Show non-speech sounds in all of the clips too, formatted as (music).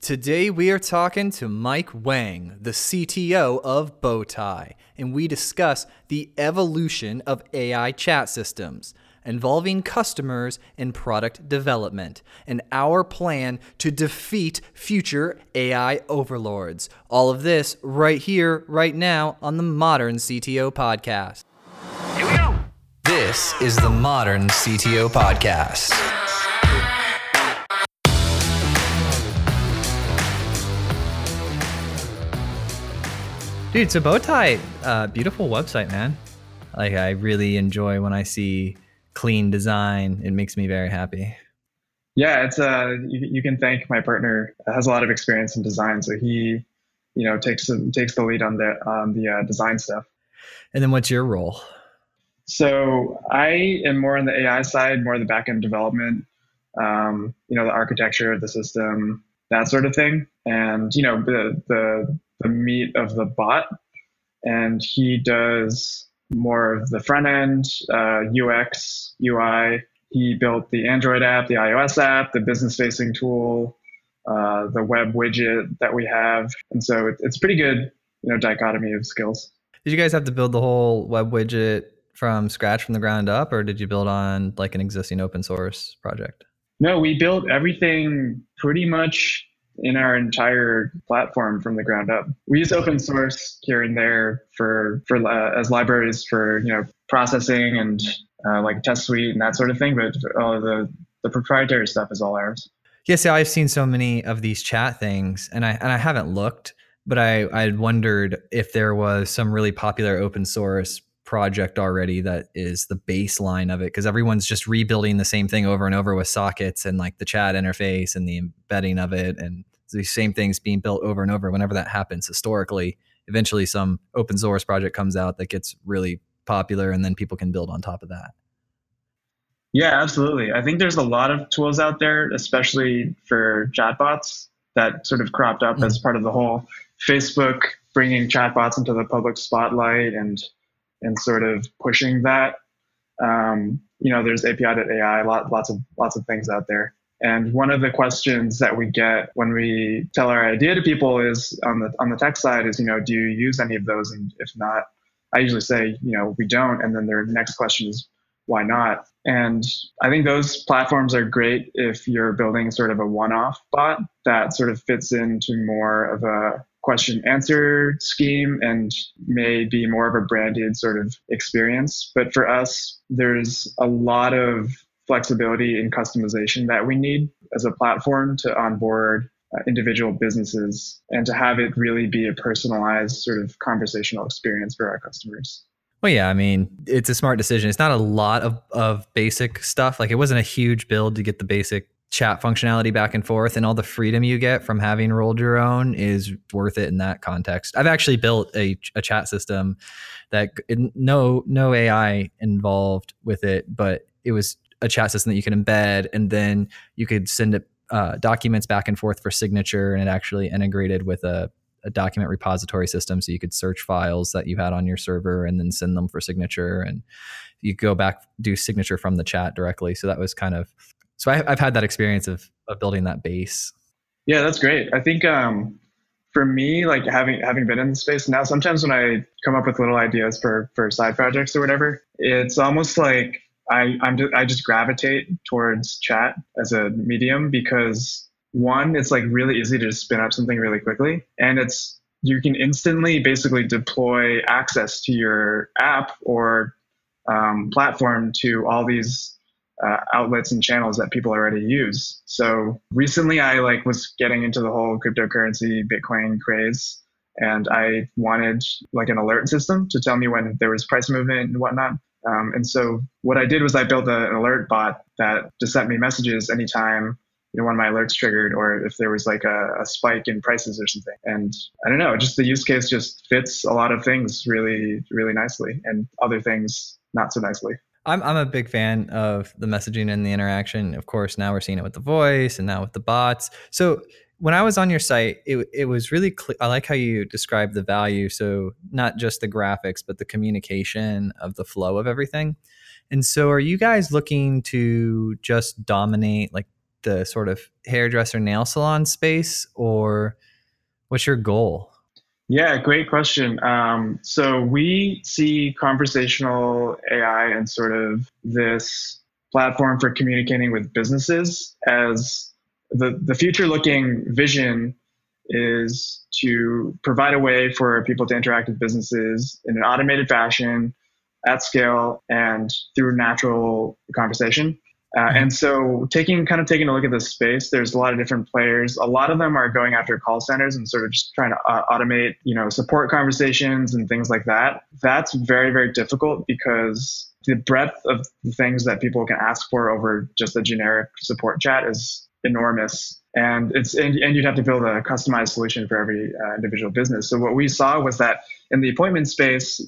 Today we are talking to Mike Wang, the CTO of Bowtie, and we discuss the evolution of AI chat systems involving customers and product development and our plan to defeat future AI overlords. All of this right here, right now on the Modern CTO Podcast. Here we go. This is the Modern CTO Podcast. Dude, so Bowtie, uh, beautiful website, man. Like I really enjoy when I see clean design. It makes me very happy. Yeah, it's uh, you, you can thank my partner. Has a lot of experience in design, so he, you know, takes takes the lead on the on the uh, design stuff. And then, what's your role? So I am more on the AI side, more the backend development. Um, you know, the architecture of the system, that sort of thing, and you know, the the the meat of the bot, and he does more of the front end, uh, UX, UI. He built the Android app, the iOS app, the business facing tool, uh, the web widget that we have, and so it, it's pretty good, you know, dichotomy of skills. Did you guys have to build the whole web widget from scratch from the ground up, or did you build on like an existing open source project? No, we built everything pretty much in our entire platform from the ground up. We use open source here and there for for uh, as libraries for you know processing and uh, like test suite and that sort of thing, but all the the proprietary stuff is all ours. Yeah, see, I've seen so many of these chat things, and I and I haven't looked, but I I wondered if there was some really popular open source project already that is the baseline of it because everyone's just rebuilding the same thing over and over with sockets and like the chat interface and the embedding of it and these same things being built over and over whenever that happens historically eventually some open source project comes out that gets really popular and then people can build on top of that yeah absolutely i think there's a lot of tools out there especially for chatbots that sort of cropped up mm-hmm. as part of the whole facebook bringing chatbots into the public spotlight and and sort of pushing that. Um, you know, there's API.ai, lot, lots of lots of things out there. And one of the questions that we get when we tell our idea to people is on the on the tech side is, you know, do you use any of those? And if not, I usually say, you know, we don't. And then their next question is, why not? And I think those platforms are great if you're building sort of a one-off bot that sort of fits into more of a question answer scheme and may be more of a branded sort of experience. But for us, there's a lot of flexibility and customization that we need as a platform to onboard uh, individual businesses and to have it really be a personalized sort of conversational experience for our customers. Well, yeah, I mean, it's a smart decision. It's not a lot of, of basic stuff. Like, it wasn't a huge build to get the basic chat functionality back and forth and all the freedom you get from having rolled your own is worth it in that context. I've actually built a, a chat system that no no AI involved with it, but it was a chat system that you could embed and then you could send it uh, documents back and forth for signature and it actually integrated with a, a document repository system so you could search files that you had on your server and then send them for signature and you go back do signature from the chat directly so that was kind of so I, have had that experience of of building that base. Yeah, that's great. I think um, for me, like having having been in the space now, sometimes when I come up with little ideas for for side projects or whatever, it's almost like I I'm just, I just gravitate towards chat as a medium because one, it's like really easy to just spin up something really quickly, and it's you can instantly basically deploy access to your app or um, platform to all these uh, outlets and channels that people already use. So recently, I like was getting into the whole cryptocurrency Bitcoin craze, and I wanted like an alert system to tell me when there was price movement and whatnot. Um, and so what I did was I built a, an alert bot that just sent me messages anytime you know one of my alerts triggered or if there was like a, a spike in prices or something. And I don't know, just the use case just fits a lot of things really really nicely, and other things not so nicely. I'm I'm a big fan of the messaging and the interaction. Of course, now we're seeing it with the voice and now with the bots. So when I was on your site, it it was really clear. I like how you describe the value. So not just the graphics, but the communication of the flow of everything. And so, are you guys looking to just dominate like the sort of hairdresser nail salon space, or what's your goal? Yeah, great question. Um, so we see conversational AI and sort of this platform for communicating with businesses as the, the future looking vision is to provide a way for people to interact with businesses in an automated fashion at scale and through natural conversation. Uh, mm-hmm. and so taking kind of taking a look at this space, there's a lot of different players. A lot of them are going after call centers and sort of just trying to uh, automate, you know, support conversations and things like that. That's very, very difficult because the breadth of the things that people can ask for over just a generic support chat is enormous. And it's and, and you'd have to build a customized solution for every uh, individual business. So what we saw was that in the appointment space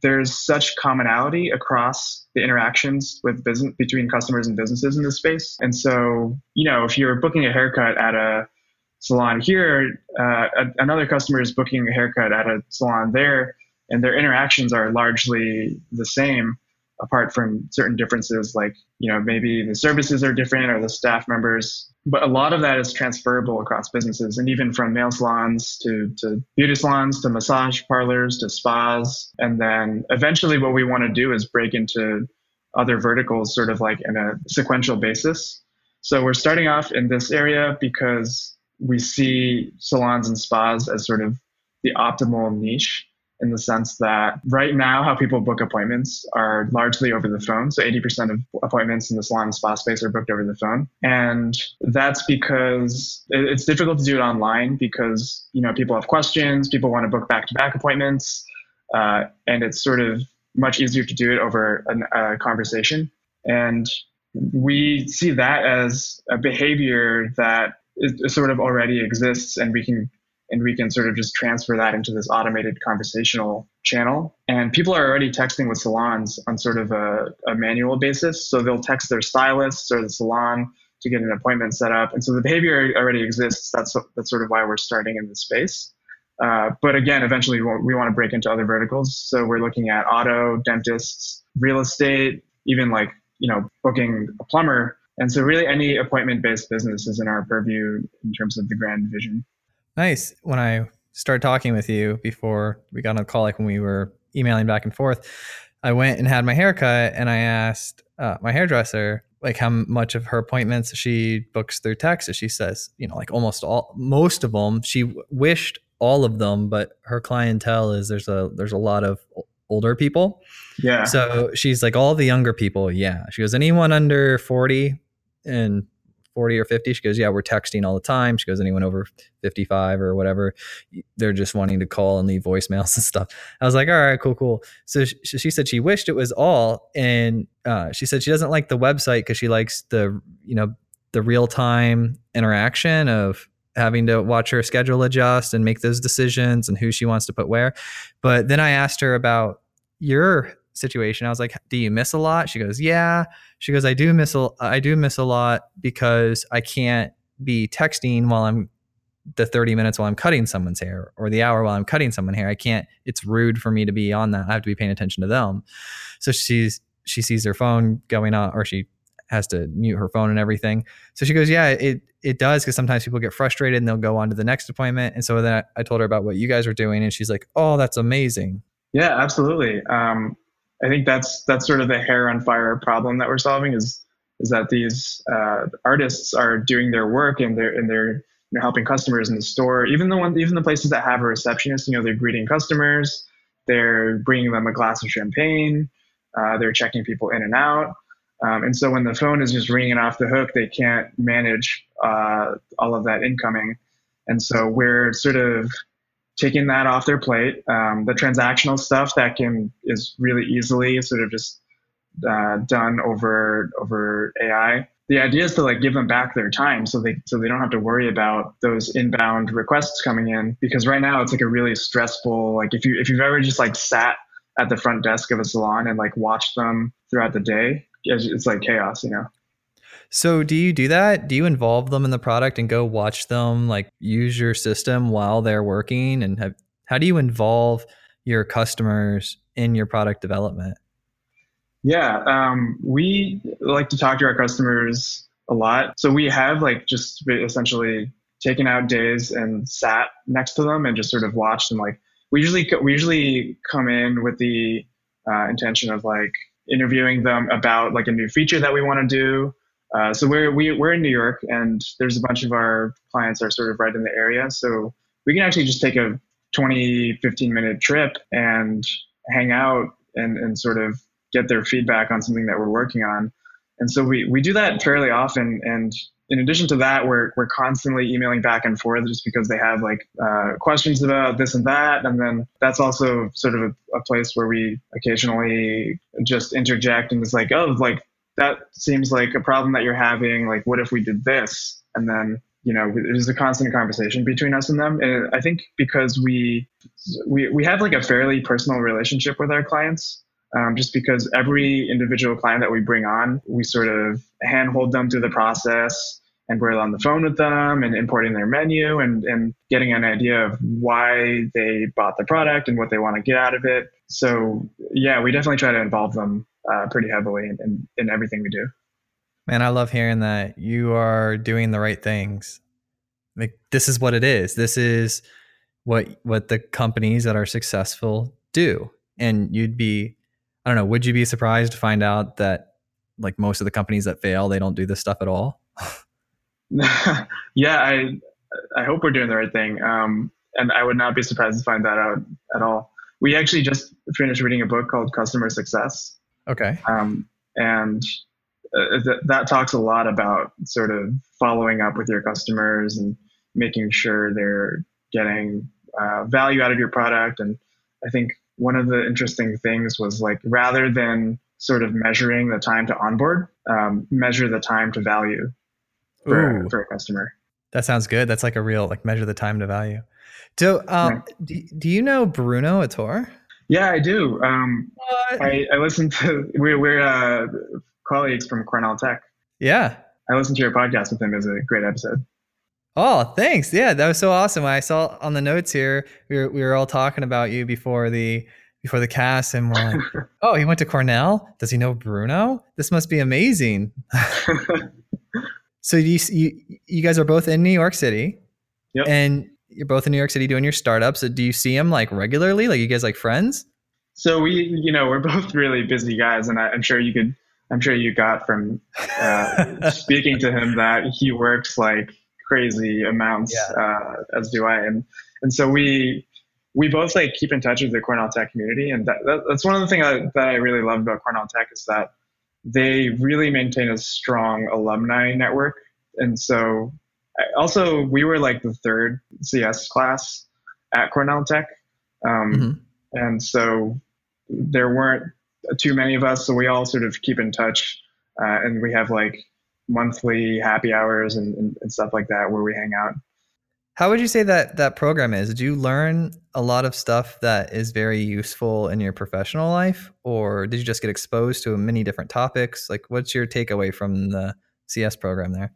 there's such commonality across the interactions with business between customers and businesses in this space. And so you know if you're booking a haircut at a salon here uh, another customer is booking a haircut at a salon there and their interactions are largely the same apart from certain differences like you know maybe the services are different or the staff members but a lot of that is transferable across businesses and even from nail salons to, to beauty salons to massage parlors to spas. And then eventually what we want to do is break into other verticals sort of like in a sequential basis. So we're starting off in this area because we see salons and spas as sort of the optimal niche in the sense that right now, how people book appointments are largely over the phone. So 80% of appointments in the salon and spa space are booked over the phone. And that's because it's difficult to do it online because, you know, people have questions, people want to book back to back appointments. Uh, and it's sort of much easier to do it over a conversation. And we see that as a behavior that is, sort of already exists and we can and we can sort of just transfer that into this automated conversational channel. And people are already texting with salons on sort of a, a manual basis. So they'll text their stylists or the salon to get an appointment set up. And so the behavior already exists. That's, that's sort of why we're starting in this space. Uh, but again, eventually we, we want to break into other verticals. So we're looking at auto, dentists, real estate, even like, you know, booking a plumber. And so really any appointment based business is in our purview in terms of the grand vision. Nice. When I started talking with you before we got on the call, like when we were emailing back and forth, I went and had my haircut and I asked uh, my hairdresser like how much of her appointments she books through text. And she says, you know, like almost all, most of them. She wished all of them, but her clientele is there's a there's a lot of older people. Yeah. So she's like all the younger people. Yeah. She goes anyone under forty and 40 or 50 she goes yeah we're texting all the time. She goes anyone over 55 or whatever they're just wanting to call and leave voicemails (laughs) and stuff. I was like all right cool cool. So she, she said she wished it was all and uh, she said she doesn't like the website because she likes the you know the real-time interaction of having to watch her schedule adjust and make those decisions and who she wants to put where. But then i asked her about your situation. I was like, "Do you miss a lot?" She goes, "Yeah." She goes, "I do miss a I do miss a lot because I can't be texting while I'm the 30 minutes while I'm cutting someone's hair or the hour while I'm cutting someone's hair. I can't it's rude for me to be on that. I have to be paying attention to them." So she's she sees her phone going on or she has to mute her phone and everything. So she goes, "Yeah, it it does because sometimes people get frustrated and they'll go on to the next appointment." And so then I, I told her about what you guys were doing and she's like, "Oh, that's amazing." Yeah, absolutely. Um, I think that's that's sort of the hair on fire problem that we're solving is is that these uh, artists are doing their work and they're and they're you know, helping customers in the store. Even the one even the places that have a receptionist, you know, they're greeting customers, they're bringing them a glass of champagne, uh, they're checking people in and out. Um, and so when the phone is just ringing off the hook, they can't manage uh, all of that incoming. And so we're sort of taking that off their plate. Um, the transactional stuff that can is really easily sort of just uh, done over over AI. The idea is to like give them back their time so they so they don't have to worry about those inbound requests coming in because right now it's like a really stressful like if you if you've ever just like sat at the front desk of a salon and like watched them throughout the day it's like chaos you know so do you do that? Do you involve them in the product and go watch them like use your system while they're working and have, how do you involve your customers in your product development? Yeah, um, we like to talk to our customers a lot. So we have like just essentially taken out days and sat next to them and just sort of watched and like we usually we usually come in with the uh, intention of like interviewing them about like a new feature that we want to do. Uh, so we're we, we're in New York and there's a bunch of our clients are sort of right in the area. So we can actually just take a 20 15 minute trip and hang out and, and sort of get their feedback on something that we're working on. And so we, we do that fairly often. And in addition to that, we're, we're constantly emailing back and forth just because they have like uh, questions about this and that. And then that's also sort of a, a place where we occasionally just interject and it's like, oh, like that seems like a problem that you're having. Like, what if we did this? And then you know there's a constant conversation between us and them and i think because we we, we have like a fairly personal relationship with our clients um, just because every individual client that we bring on we sort of handhold them through the process and we're on the phone with them and importing their menu and, and getting an idea of why they bought the product and what they want to get out of it so yeah we definitely try to involve them uh, pretty heavily in, in, in everything we do Man, I love hearing that you are doing the right things. Like this is what it is. This is what what the companies that are successful do. And you'd be I don't know, would you be surprised to find out that like most of the companies that fail, they don't do this stuff at all? (laughs) yeah, I I hope we're doing the right thing. Um, and I would not be surprised to find that out at all. We actually just finished reading a book called Customer Success. Okay. Um, and uh, th- that talks a lot about sort of following up with your customers and making sure they're getting uh, value out of your product. And I think one of the interesting things was like rather than sort of measuring the time to onboard, um, measure the time to value for, for a customer. That sounds good. That's like a real like measure the time to value. So, um, do, do you know Bruno Attore? Yeah, I do. Um, I, I listened to we're we're uh, colleagues from Cornell Tech. Yeah. I listened to your podcast with him. It was a great episode. Oh, thanks. Yeah, that was so awesome. I saw on the notes here, we were, we were all talking about you before the before the cast, and we're like, (laughs) oh, he went to Cornell. Does he know Bruno? This must be amazing. (laughs) so you, you you guys are both in New York City, yep. and you're both in New York City doing your startups. Do you see him like regularly? Like you guys like friends? So we, you know, we're (laughs) both really busy guys, and I, I'm sure you could I'm sure you got from uh, (laughs) speaking to him that he works like crazy amounts, yeah. uh, as do I, and and so we we both like keep in touch with the Cornell Tech community, and that, that, that's one of the things that, that I really love about Cornell Tech is that they really maintain a strong alumni network, and so also we were like the third CS class at Cornell Tech, um, mm-hmm. and so there weren't too many of us, so we all sort of keep in touch, uh, and we have like monthly happy hours and, and, and stuff like that where we hang out. How would you say that that program is? Did you learn a lot of stuff that is very useful in your professional life, or did you just get exposed to many different topics? Like, what's your takeaway from the CS program there?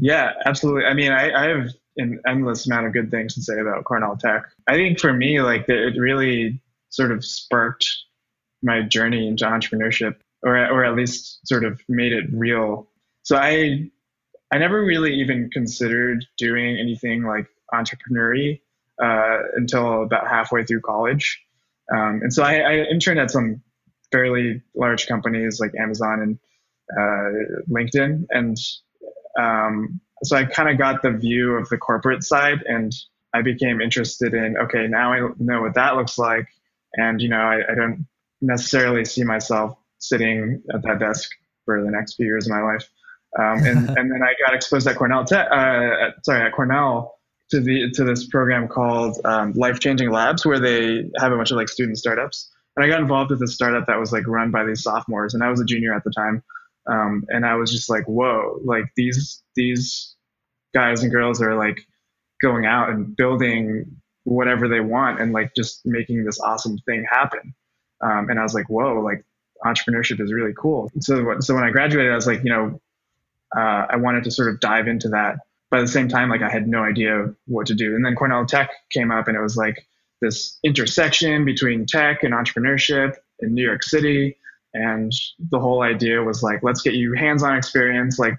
Yeah, absolutely. I mean, I, I have an endless amount of good things to say about Cornell Tech. I think for me, like, it really sort of sparked my journey into entrepreneurship, or or at least sort of made it real. So I I never really even considered doing anything like entrepreneurial uh, until about halfway through college, um, and so I, I, interned at some fairly large companies like Amazon and uh, LinkedIn, and um, so I kind of got the view of the corporate side, and I became interested in okay, now I know what that looks like, and you know I, I don't necessarily see myself sitting at that desk for the next few years of my life. Um, and, (laughs) and then I got exposed at Cornell, Te- uh, sorry, at Cornell to the to this program called um, Life Changing Labs, where they have a bunch of like student startups. And I got involved with a startup that was like run by these sophomores, and I was a junior at the time. Um, and I was just like, whoa, like these these guys and girls are like going out and building whatever they want and like just making this awesome thing happen. Um, and I was like, whoa, like entrepreneurship is really cool. So, so when I graduated, I was like, you know, uh, I wanted to sort of dive into that. But at the same time, like I had no idea what to do. And then Cornell Tech came up and it was like this intersection between tech and entrepreneurship in New York City. And the whole idea was like, let's get you hands-on experience, like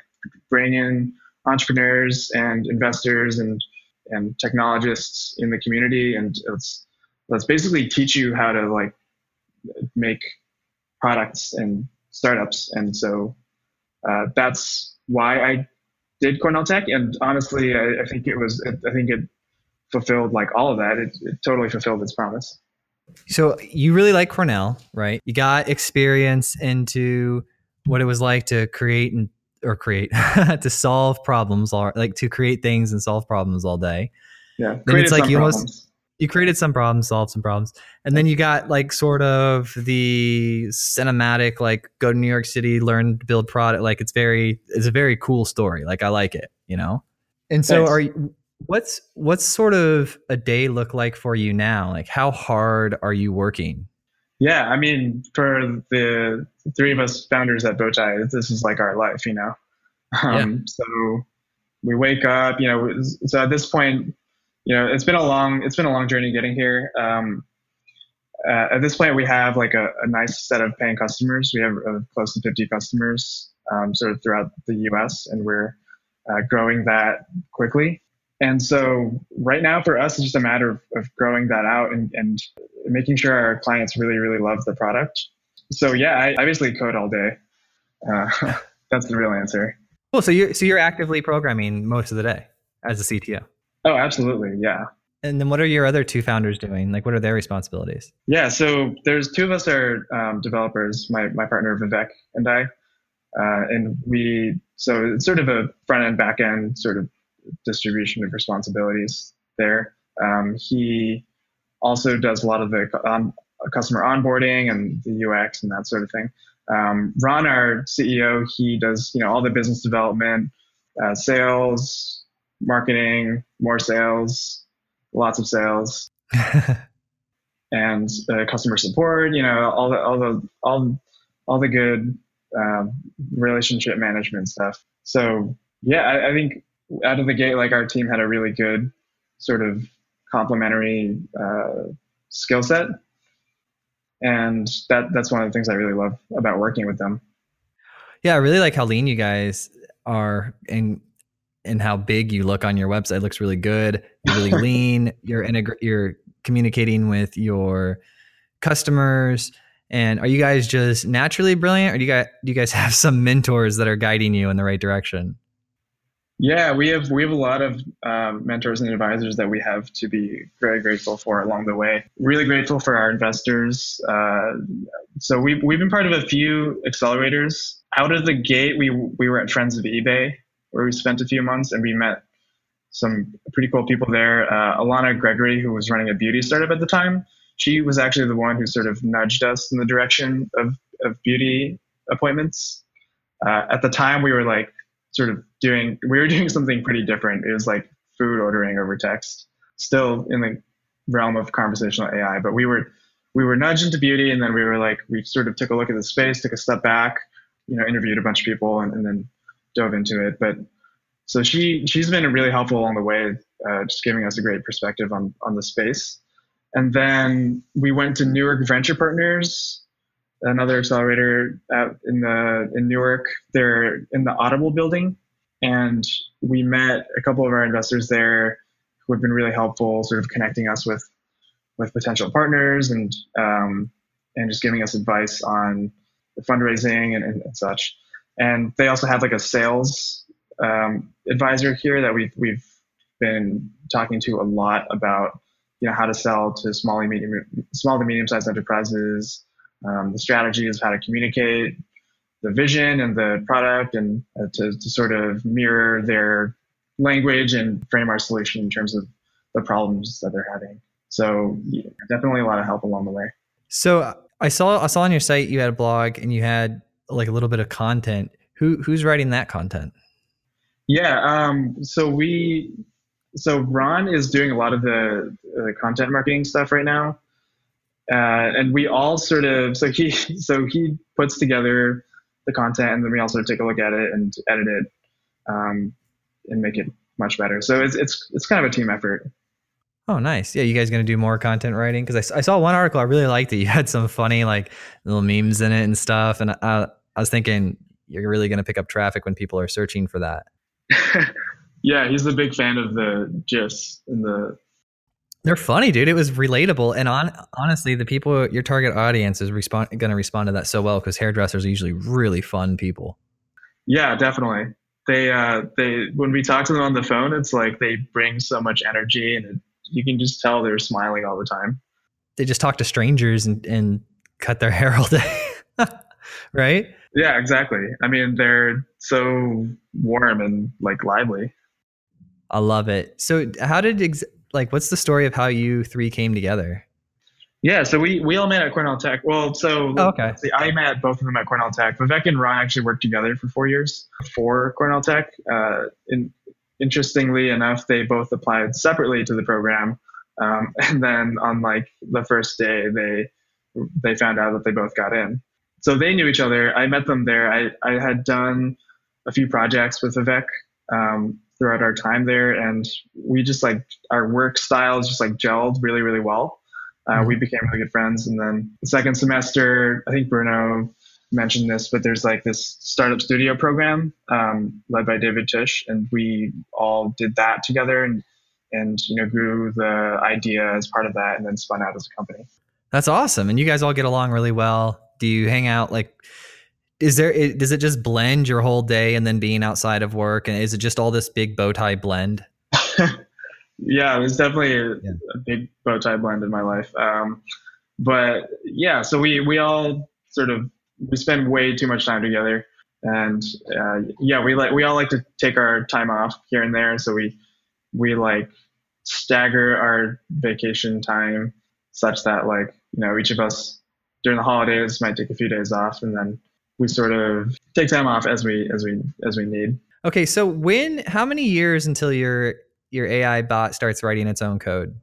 bring in entrepreneurs and investors and and technologists in the community, and let's let's basically teach you how to like make products and startups. And so uh, that's why I did Cornell Tech. And honestly, I, I think it was I think it fulfilled like all of that. It, it totally fulfilled its promise. So you really like Cornell, right? You got experience into what it was like to create and or create (laughs) to solve problems or like to create things and solve problems all day. Yeah. Then it's like you problems. almost you created some problems, solved some problems, and then you got like sort of the cinematic, like go to New York City, learn to build product. Like it's very, it's a very cool story. Like I like it, you know. And so, Thanks. are you? What's what's sort of a day look like for you now? Like how hard are you working? Yeah, I mean, for the three of us founders at Bowtie, this is like our life, you know. Um, So we wake up, you know. So at this point, you know, it's been a long, it's been a long journey getting here. Um, uh, at this point, we have like a, a nice set of paying customers. We have uh, close to 50 customers, um, sort of throughout the U.S., and we're uh, growing that quickly. And so right now for us, it's just a matter of, of growing that out and, and making sure our clients really, really love the product. So yeah, I, I basically code all day. Uh, (laughs) that's the real answer. Cool. So you're so you're actively programming most of the day as a CTO. Oh, absolutely. Yeah. And then what are your other two founders doing? Like what are their responsibilities? Yeah. So there's two of us are um, developers, my, my partner Vivek and I. Uh, and we, so it's sort of a front end, back end sort of distribution of responsibilities there. Um, he also does a lot of the um, customer onboarding and the UX and that sort of thing. Um, Ron, our CEO, he does you know all the business development, uh, sales, marketing, more sales, lots of sales, (laughs) and uh, customer support. You know all the all the all all the good um, relationship management stuff. So yeah, I, I think out of the gate, like our team had a really good sort of complementary uh, skill set, and that that's one of the things I really love about working with them. Yeah, I really like how lean you guys are and and how big you look on your website. It looks really good. You're really (laughs) lean. You're integra- you're communicating with your customers. And are you guys just naturally brilliant, or do you guys do you guys have some mentors that are guiding you in the right direction? Yeah, we have we have a lot of um, mentors and advisors that we have to be very grateful for along the way. Really grateful for our investors. Uh, so we we've been part of a few accelerators. Out of the gate, we we were at Friends of eBay, where we spent a few months, and we met some pretty cool people there. Uh, Alana Gregory, who was running a beauty startup at the time, she was actually the one who sort of nudged us in the direction of of beauty appointments. Uh, at the time, we were like sort of doing we were (laughs) doing something pretty different. It was like food ordering over text, still in the realm of conversational AI, but we were we were nudged into beauty, and then we were like we sort of took a look at the space, took a step back, you know, interviewed a bunch of people, and, and then dove into it. But so she she's been really helpful along the way, uh, just giving us a great perspective on on the space. And then we went to Newark Venture Partners, another accelerator out in the in Newark. They're in the Audible building, and we met a couple of our investors there who have been really helpful, sort of connecting us with with potential partners and um, and just giving us advice on fundraising and, and, and such. And they also have like a sales um, advisor here that we've we've been talking to a lot about you know how to sell to small and medium small to medium sized enterprises um, the strategies how to communicate the vision and the product and uh, to, to sort of mirror their language and frame our solution in terms of the problems that they're having so yeah, definitely a lot of help along the way So I saw I saw on your site you had a blog and you had like a little bit of content. Who who's writing that content? yeah um, so we so ron is doing a lot of the, the content marketing stuff right now uh, and we all sort of so he (laughs) so he puts together the content and then we all sort of take a look at it and edit it um, and make it much better so it's it's it's kind of a team effort Oh, nice. Yeah, you guys gonna do more content writing? Because I, I saw one article I really liked it. You had some funny like little memes in it and stuff, and I, I was thinking you're really going to pick up traffic when people are searching for that. (laughs) yeah, he's a big fan of the gifs and the. They're funny, dude. It was relatable, and on honestly, the people your target audience is respond going to respond to that so well because hairdressers are usually really fun people. Yeah, definitely. They uh, they when we talk to them on the phone, it's like they bring so much energy, and it, you can just tell they're smiling all the time. They just talk to strangers and and cut their (laughs) hair all day, right? Yeah, exactly. I mean, they're so warm and like lively. I love it. So, how did ex- like what's the story of how you three came together? Yeah, so we we all met at Cornell Tech. Well, so oh, okay, see, I met both of them at Cornell Tech. Vivek and Ron actually worked together for four years for Cornell Tech. Uh, in, interestingly enough, they both applied separately to the program, um, (laughs) and then on like the first day, they they found out that they both got in so they knew each other. I met them there. I, I had done a few projects with Vivek um, throughout our time there, and we just like our work styles just like gelled really, really well. Uh, mm-hmm. We became really good friends. And then the second semester, I think Bruno mentioned this, but there's like this startup studio program um, led by David Tisch, and we all did that together and and you know grew the idea as part of that, and then spun out as a company. That's awesome, and you guys all get along really well. Do you hang out like? Is there? Does it just blend your whole day and then being outside of work? And is it just all this big bow tie blend? (laughs) yeah, it was definitely a, yeah. a, big bow tie blend in my life. Um, but yeah, so we we all sort of we spend way too much time together, and uh, yeah, we like we all like to take our time off here and there. So we we like stagger our vacation time such that like you know each of us during the holidays might take a few days off and then we sort of take time off as we as we as we need. Okay so when how many years until your your ai bot starts writing its own code?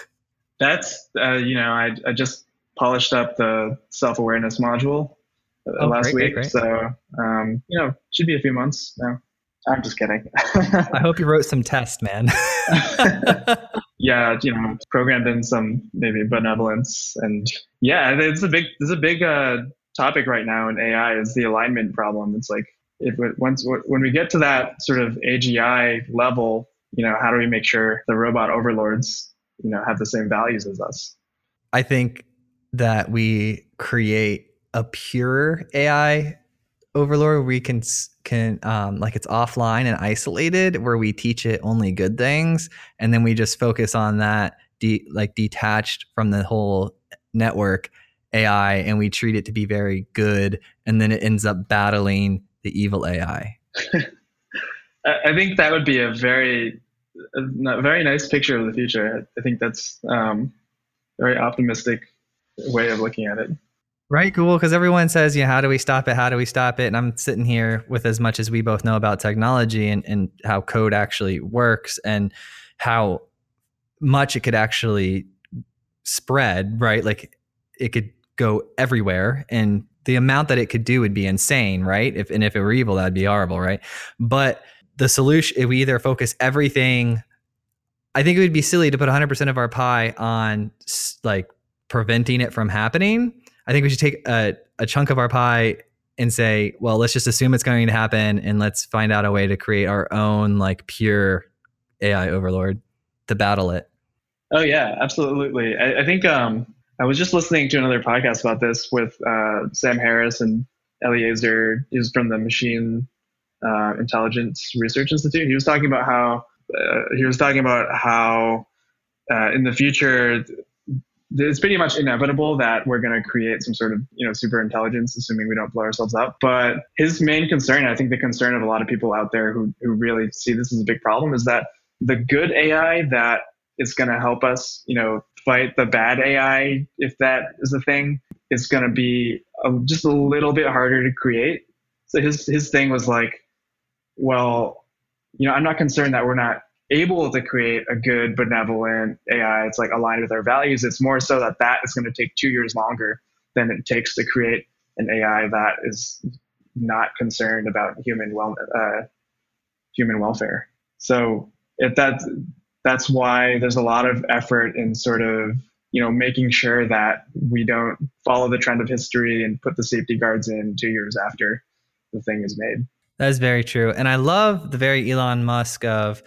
(laughs) That's uh, you know I, I just polished up the self-awareness module uh, oh, last great, week great, great. so um, you know should be a few months now. I'm just kidding. I hope you wrote some tests man. (laughs) Yeah, you know, programmed in some maybe benevolence, and yeah, it's a big, it's a big uh, topic right now in AI is the alignment problem. It's like if it, once when we get to that sort of AGI level, you know, how do we make sure the robot overlords, you know, have the same values as us? I think that we create a pure AI overlord we can can um, like it's offline and isolated where we teach it only good things and then we just focus on that de- like detached from the whole network ai and we treat it to be very good and then it ends up battling the evil ai (laughs) i think that would be a very a very nice picture of the future i think that's um, a very optimistic way of looking at it Right, cool. Because everyone says, "Yeah, how do we stop it? How do we stop it?" And I'm sitting here with as much as we both know about technology and, and how code actually works and how much it could actually spread, right? Like it could go everywhere and the amount that it could do would be insane, right? If and if it were evil, that'd be horrible, right? But the solution, if we either focus everything, I think it would be silly to put 100% of our pie on like preventing it from happening I think we should take a, a chunk of our pie and say, well, let's just assume it's going to happen and let's find out a way to create our own like pure AI overlord to battle it. Oh yeah, absolutely. I, I think um, I was just listening to another podcast about this with uh, Sam Harris and Eliezer. Was from the Machine uh, Intelligence Research Institute. He was talking about how uh, he was talking about how uh, in the future it's pretty much inevitable that we're going to create some sort of you know super intelligence assuming we don't blow ourselves up but his main concern i think the concern of a lot of people out there who, who really see this as a big problem is that the good ai that is going to help us you know fight the bad ai if that is a thing is going to be a, just a little bit harder to create so his his thing was like well you know i'm not concerned that we're not able to create a good benevolent AI. It's like aligned with our values. It's more so that that is going to take two years longer than it takes to create an AI that is not concerned about human well uh, human welfare. So if that that's why there's a lot of effort in sort of you know making sure that we don't follow the trend of history and put the safety guards in two years after the thing is made. That's very true. And I love the very Elon Musk of,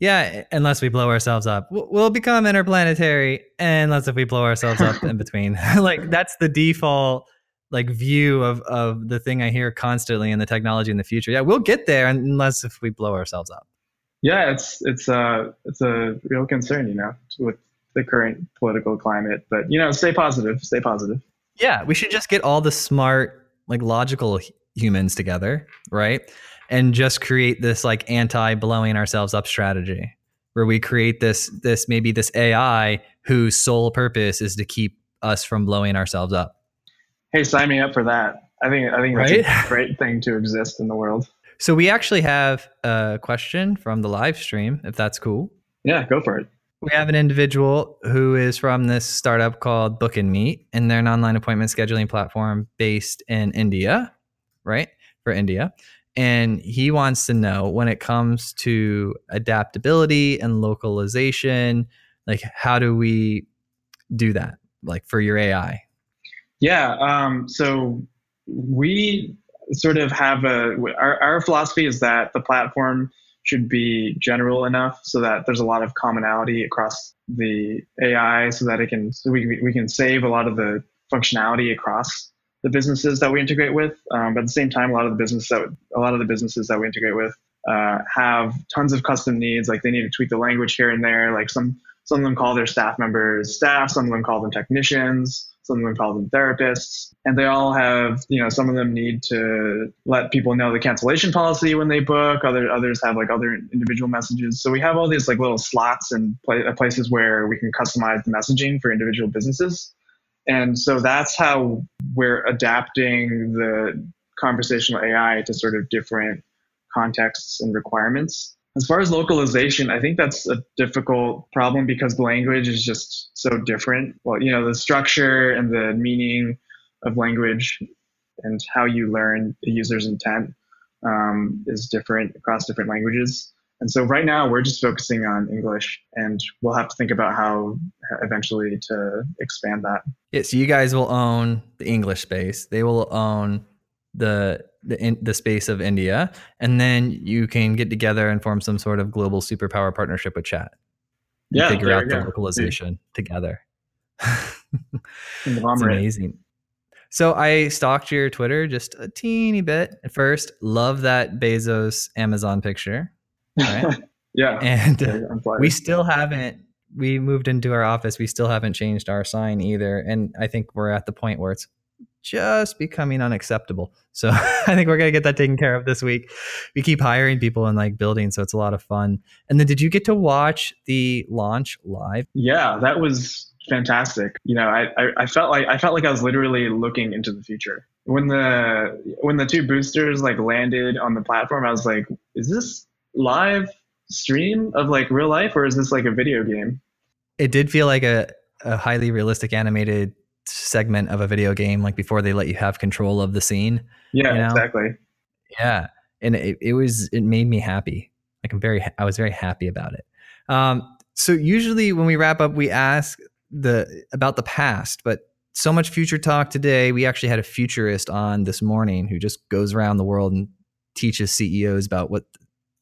yeah, unless we blow ourselves up, we'll become interplanetary. Unless if we blow ourselves up in between. (laughs) like that's the default like view of of the thing I hear constantly in the technology in the future. Yeah, we'll get there unless if we blow ourselves up. Yeah, it's it's a uh, it's a real concern, you know, with the current political climate. But you know, stay positive, stay positive. Yeah, we should just get all the smart, like logical humans together, right? And just create this like anti blowing ourselves up strategy where we create this this maybe this AI whose sole purpose is to keep us from blowing ourselves up. Hey, sign me up for that. I think I think that's right? a great thing to exist in the world. So we actually have a question from the live stream, if that's cool. Yeah, go for it. We have an individual who is from this startup called Book and Meet, and they're an online appointment scheduling platform based in India right? For India. And he wants to know when it comes to adaptability and localization, like how do we do that, like for your AI? Yeah. Um, so we sort of have a our, our philosophy is that the platform should be general enough so that there's a lot of commonality across the AI so that it can so we, we can save a lot of the functionality across the businesses that we integrate with. Um, but at the same time, a lot of the business that a lot of the businesses that we integrate with uh, have tons of custom needs. Like they need to tweak the language here and there. Like some some of them call their staff members staff. Some of them call them technicians. Some of them call them therapists. And they all have, you know, some of them need to let people know the cancellation policy when they book. Other others have like other individual messages. So we have all these like little slots and uh, places where we can customize the messaging for individual businesses. And so that's how we're adapting the conversational AI to sort of different contexts and requirements. As far as localization, I think that's a difficult problem because the language is just so different. Well, you know, the structure and the meaning of language and how you learn the user's intent um, is different across different languages. And so right now we're just focusing on English and we'll have to think about how eventually to expand that. Yeah, so you guys will own the English space. They will own the the in, the space of India and then you can get together and form some sort of global superpower partnership with chat. Yeah, figure out the localization yeah. together. (laughs) it's amazing. So I stalked your Twitter just a teeny bit at first. Love that Bezos Amazon picture right? (laughs) yeah. And we still haven't we moved into our office. We still haven't changed our sign either, and I think we're at the point where it's just becoming unacceptable. So (laughs) I think we're gonna get that taken care of this week. We keep hiring people and like building, so it's a lot of fun. And then, did you get to watch the launch live? Yeah, that was fantastic. You know, I, I, I felt like I felt like I was literally looking into the future when the when the two boosters like landed on the platform. I was like, is this live stream of like real life, or is this like a video game? It did feel like a, a highly realistic animated segment of a video game, like before they let you have control of the scene. Yeah, you know? exactly. Yeah, and it, it was it made me happy. Like I'm very I was very happy about it. Um, so usually when we wrap up, we ask the about the past, but so much future talk today. We actually had a futurist on this morning who just goes around the world and teaches CEOs about what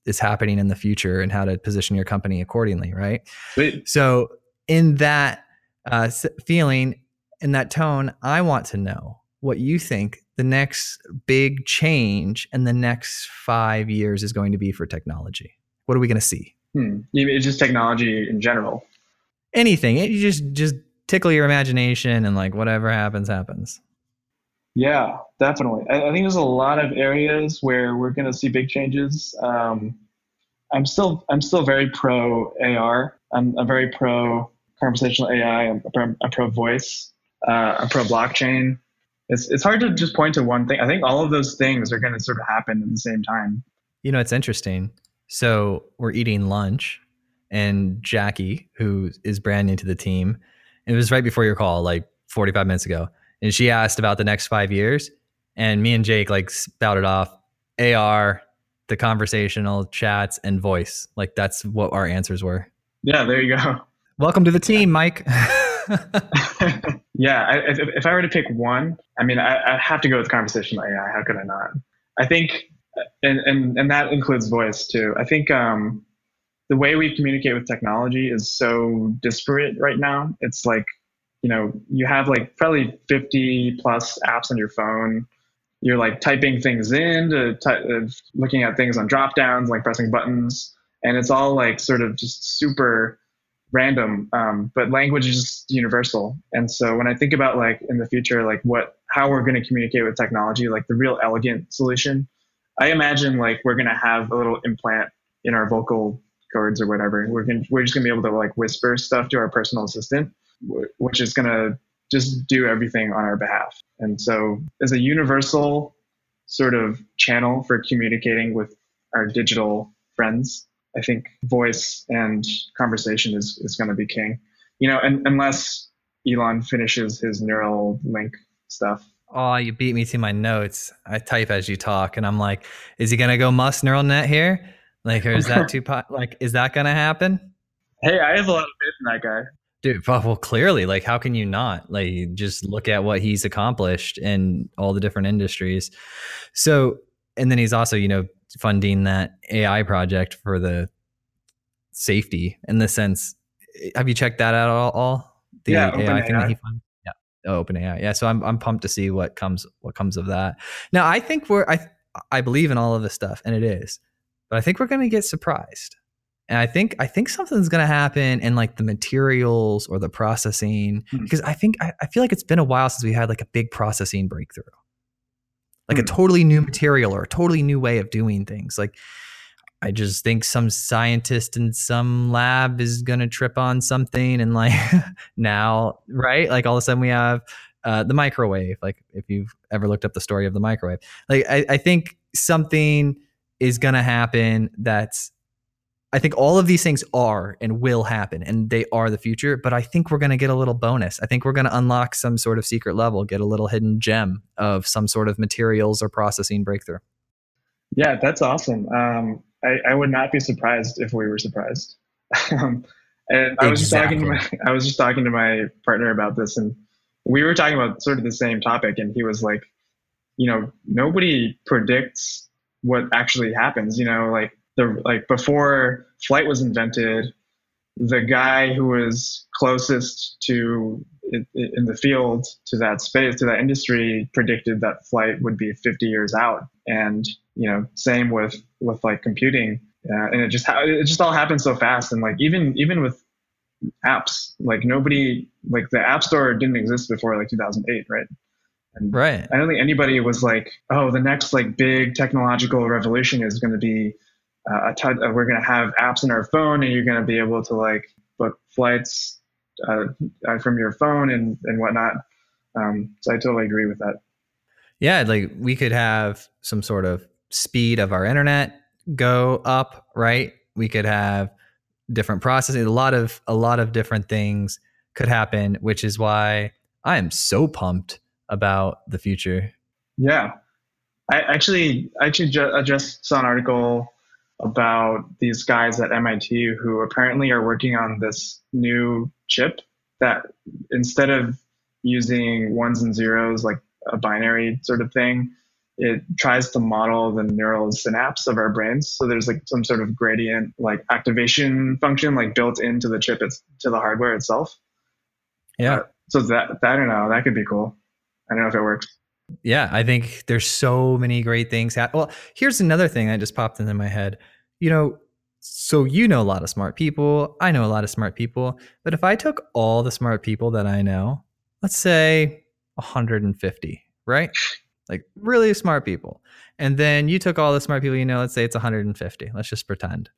is happening in the future and how to position your company accordingly, right? Sweet. So, in that uh, feeling, in that tone, I want to know what you think the next big change in the next five years is going to be for technology. What are we going to see? Hmm. It's just technology in general. Anything. You just just tickle your imagination and like whatever happens happens. Yeah, definitely. I, I, think there's a lot of areas where we're going to see big changes. Um, I'm still I'm still very pro AR. I'm, I'm very pro conversational AI. I'm, I'm, I'm pro voice. Uh, pro blockchain. It's it's hard to just point to one thing. I think all of those things are going to sort of happen at the same time. You know, it's interesting. So we're eating lunch, and Jackie, who is brand new to the team, it was right before your call, like 45 minutes ago and she asked about the next five years, and me and Jake like spouted off AR, the conversational chats, and voice. Like that's what our answers were. Yeah, there you go. Welcome to the team, Mike. (laughs) (laughs) yeah, I, if, if, I were to pick one, I mean, I, I have to go with conversational AI. How could I not? I think, and, and, and that includes voice too. I think um, the way we communicate with technology is so disparate right now. It's like, you know, you have like probably 50 plus apps on your phone. You're like typing things in to ty- uh, looking at things on drop downs, like pressing buttons. And it's all like sort of just super random. Um, but language is just universal. And so when I think about like in the future, like what, how we're going to communicate with technology, like the real elegant solution, I imagine like we're going to have a little implant in our vocal cords or whatever. We're going we're just gonna be able to like whisper stuff to our personal assistant, which is gonna just do everything on our behalf. And so, as a universal sort of channel for communicating with our digital friends, I think voice and conversation is is going to be king. You know, and unless Elon finishes his Neuralink stuff. Oh, you beat me to my notes. I type as you talk, and I'm like, is he gonna go Musk neural net here? Like, or is that too (laughs) po- like is that gonna happen? Hey, I have a lot of faith in that guy. Dude, well, clearly, like, how can you not? Like, just look at what he's accomplished in all the different industries. So, and then he's also, you know, funding that AI project for the safety in the sense. Have you checked that out at all? The yeah, AI thing that he funded? Yeah, oh, OpenAI. Yeah, so I'm I'm pumped to see what comes what comes of that. Now, I think we're I I believe in all of this stuff, and it is but I think we're going to get surprised. And I think I think something's going to happen in like the materials or the processing mm. because I think I, I, feel like it's been a while since we had like a big processing breakthrough, like mm. a hmm. totally new material or a totally new way of doing things. Like I just think some scientist in some lab is going to trip on something and like (laughs) now, right? Like all of a sudden we have uh, the microwave. Like if you've ever looked up the story of the microwave, like I, I think something is going to happen that's I think all of these things are and will happen and they are the future, but I think we're going to get a little bonus. I think we're going to unlock some sort of secret level, get a little hidden gem of some sort of materials or processing breakthrough. Yeah, that's awesome. Um, I, I, would not be surprised if we were surprised. (laughs) um, and I was just talking to my I was just talking to my partner about this and we were talking about sort of the same topic and he was like, you know, nobody predicts what actually happens. You know, like the like before flight was invented, the guy who was closest to in the field to that space to that industry predicted that flight would be 50 years out. And you know same with with like computing. Uh, and it just it just all happened so fast. And like even even with apps like nobody like the app store didn't exist before like 2008 right? And right. I don't think anybody was like, oh, the next like big technological revolution is going to be uh, a t- uh, we're going to have apps in our phone and you're going to be able to like book flights uh, uh, from your phone and, and whatnot. Um, so I totally agree with that. Yeah. Like we could have some sort of speed of our internet go up, right? We could have different processing. A lot of, a lot of different things could happen, which is why I am so pumped about the future? Yeah, I actually actually ju- I just saw an article about these guys at MIT who apparently are working on this new chip that instead of using ones and zeros like a binary sort of thing, it tries to model the neural synapse of our brains. So there's like some sort of gradient like activation function like built into the chip it's to the hardware itself. Yeah. Uh, so that, that I don't know, that could be cool. I don't know if it works. Yeah, I think there's so many great things. Ha- well, here's another thing that just popped into my head. You know, so you know a lot of smart people. I know a lot of smart people. But if I took all the smart people that I know, let's say 150, right? Like really smart people. And then you took all the smart people you know, let's say it's 150. Let's just pretend.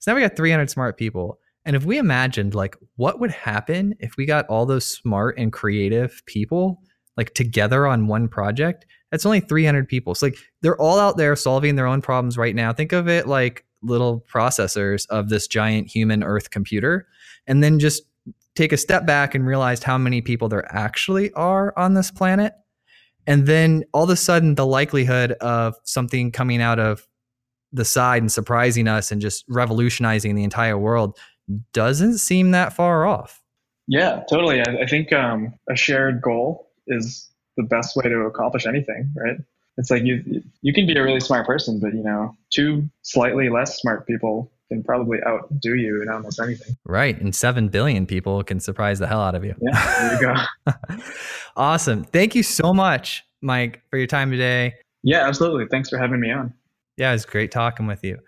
So now we got 300 smart people. And if we imagined like what would happen if we got all those smart and creative people like together on one project, that's only 300 people. So like they're all out there solving their own problems right now. Think of it like little processors of this giant human earth computer and then just take a step back and realize how many people there actually are on this planet. And then all of a sudden the likelihood of something coming out of the side and surprising us and just revolutionizing the entire world doesn't seem that far off. Yeah, totally. I, I think um, a shared goal is the best way to accomplish anything, right? it's like you you can be a really smart person, but you know, two slightly less smart people can probably outdo you in almost anything. Right. And 7 billion people can surprise the hell out of you. Yeah, there you go. (laughs) awesome. Thank you so much, Mike, for your time today. Yeah, absolutely. Thanks for having me on. Yeah, it was great talking with you.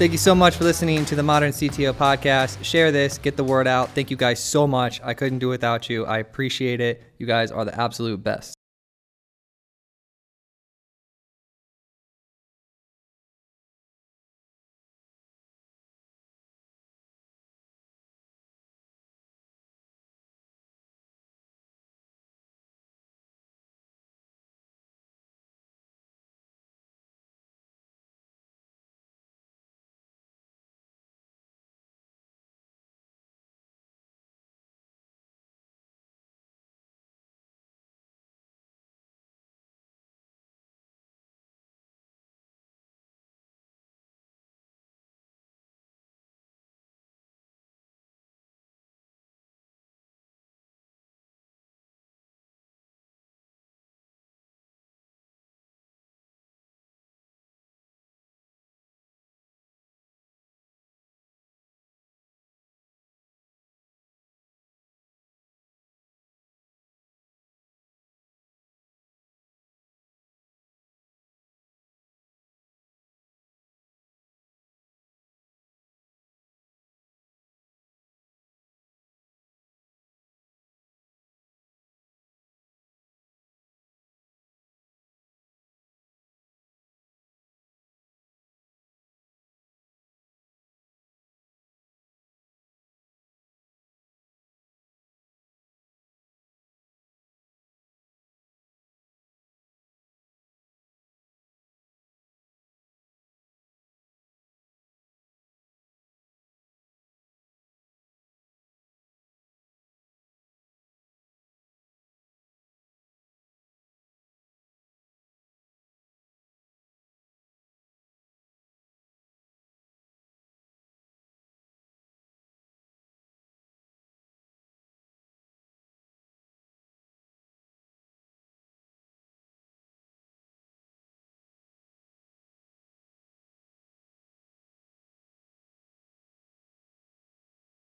Thank you so much for listening to the Modern CTO podcast. Share this, get the word out. Thank you guys so much. I couldn't do without you. I appreciate it. You guys are the absolute best.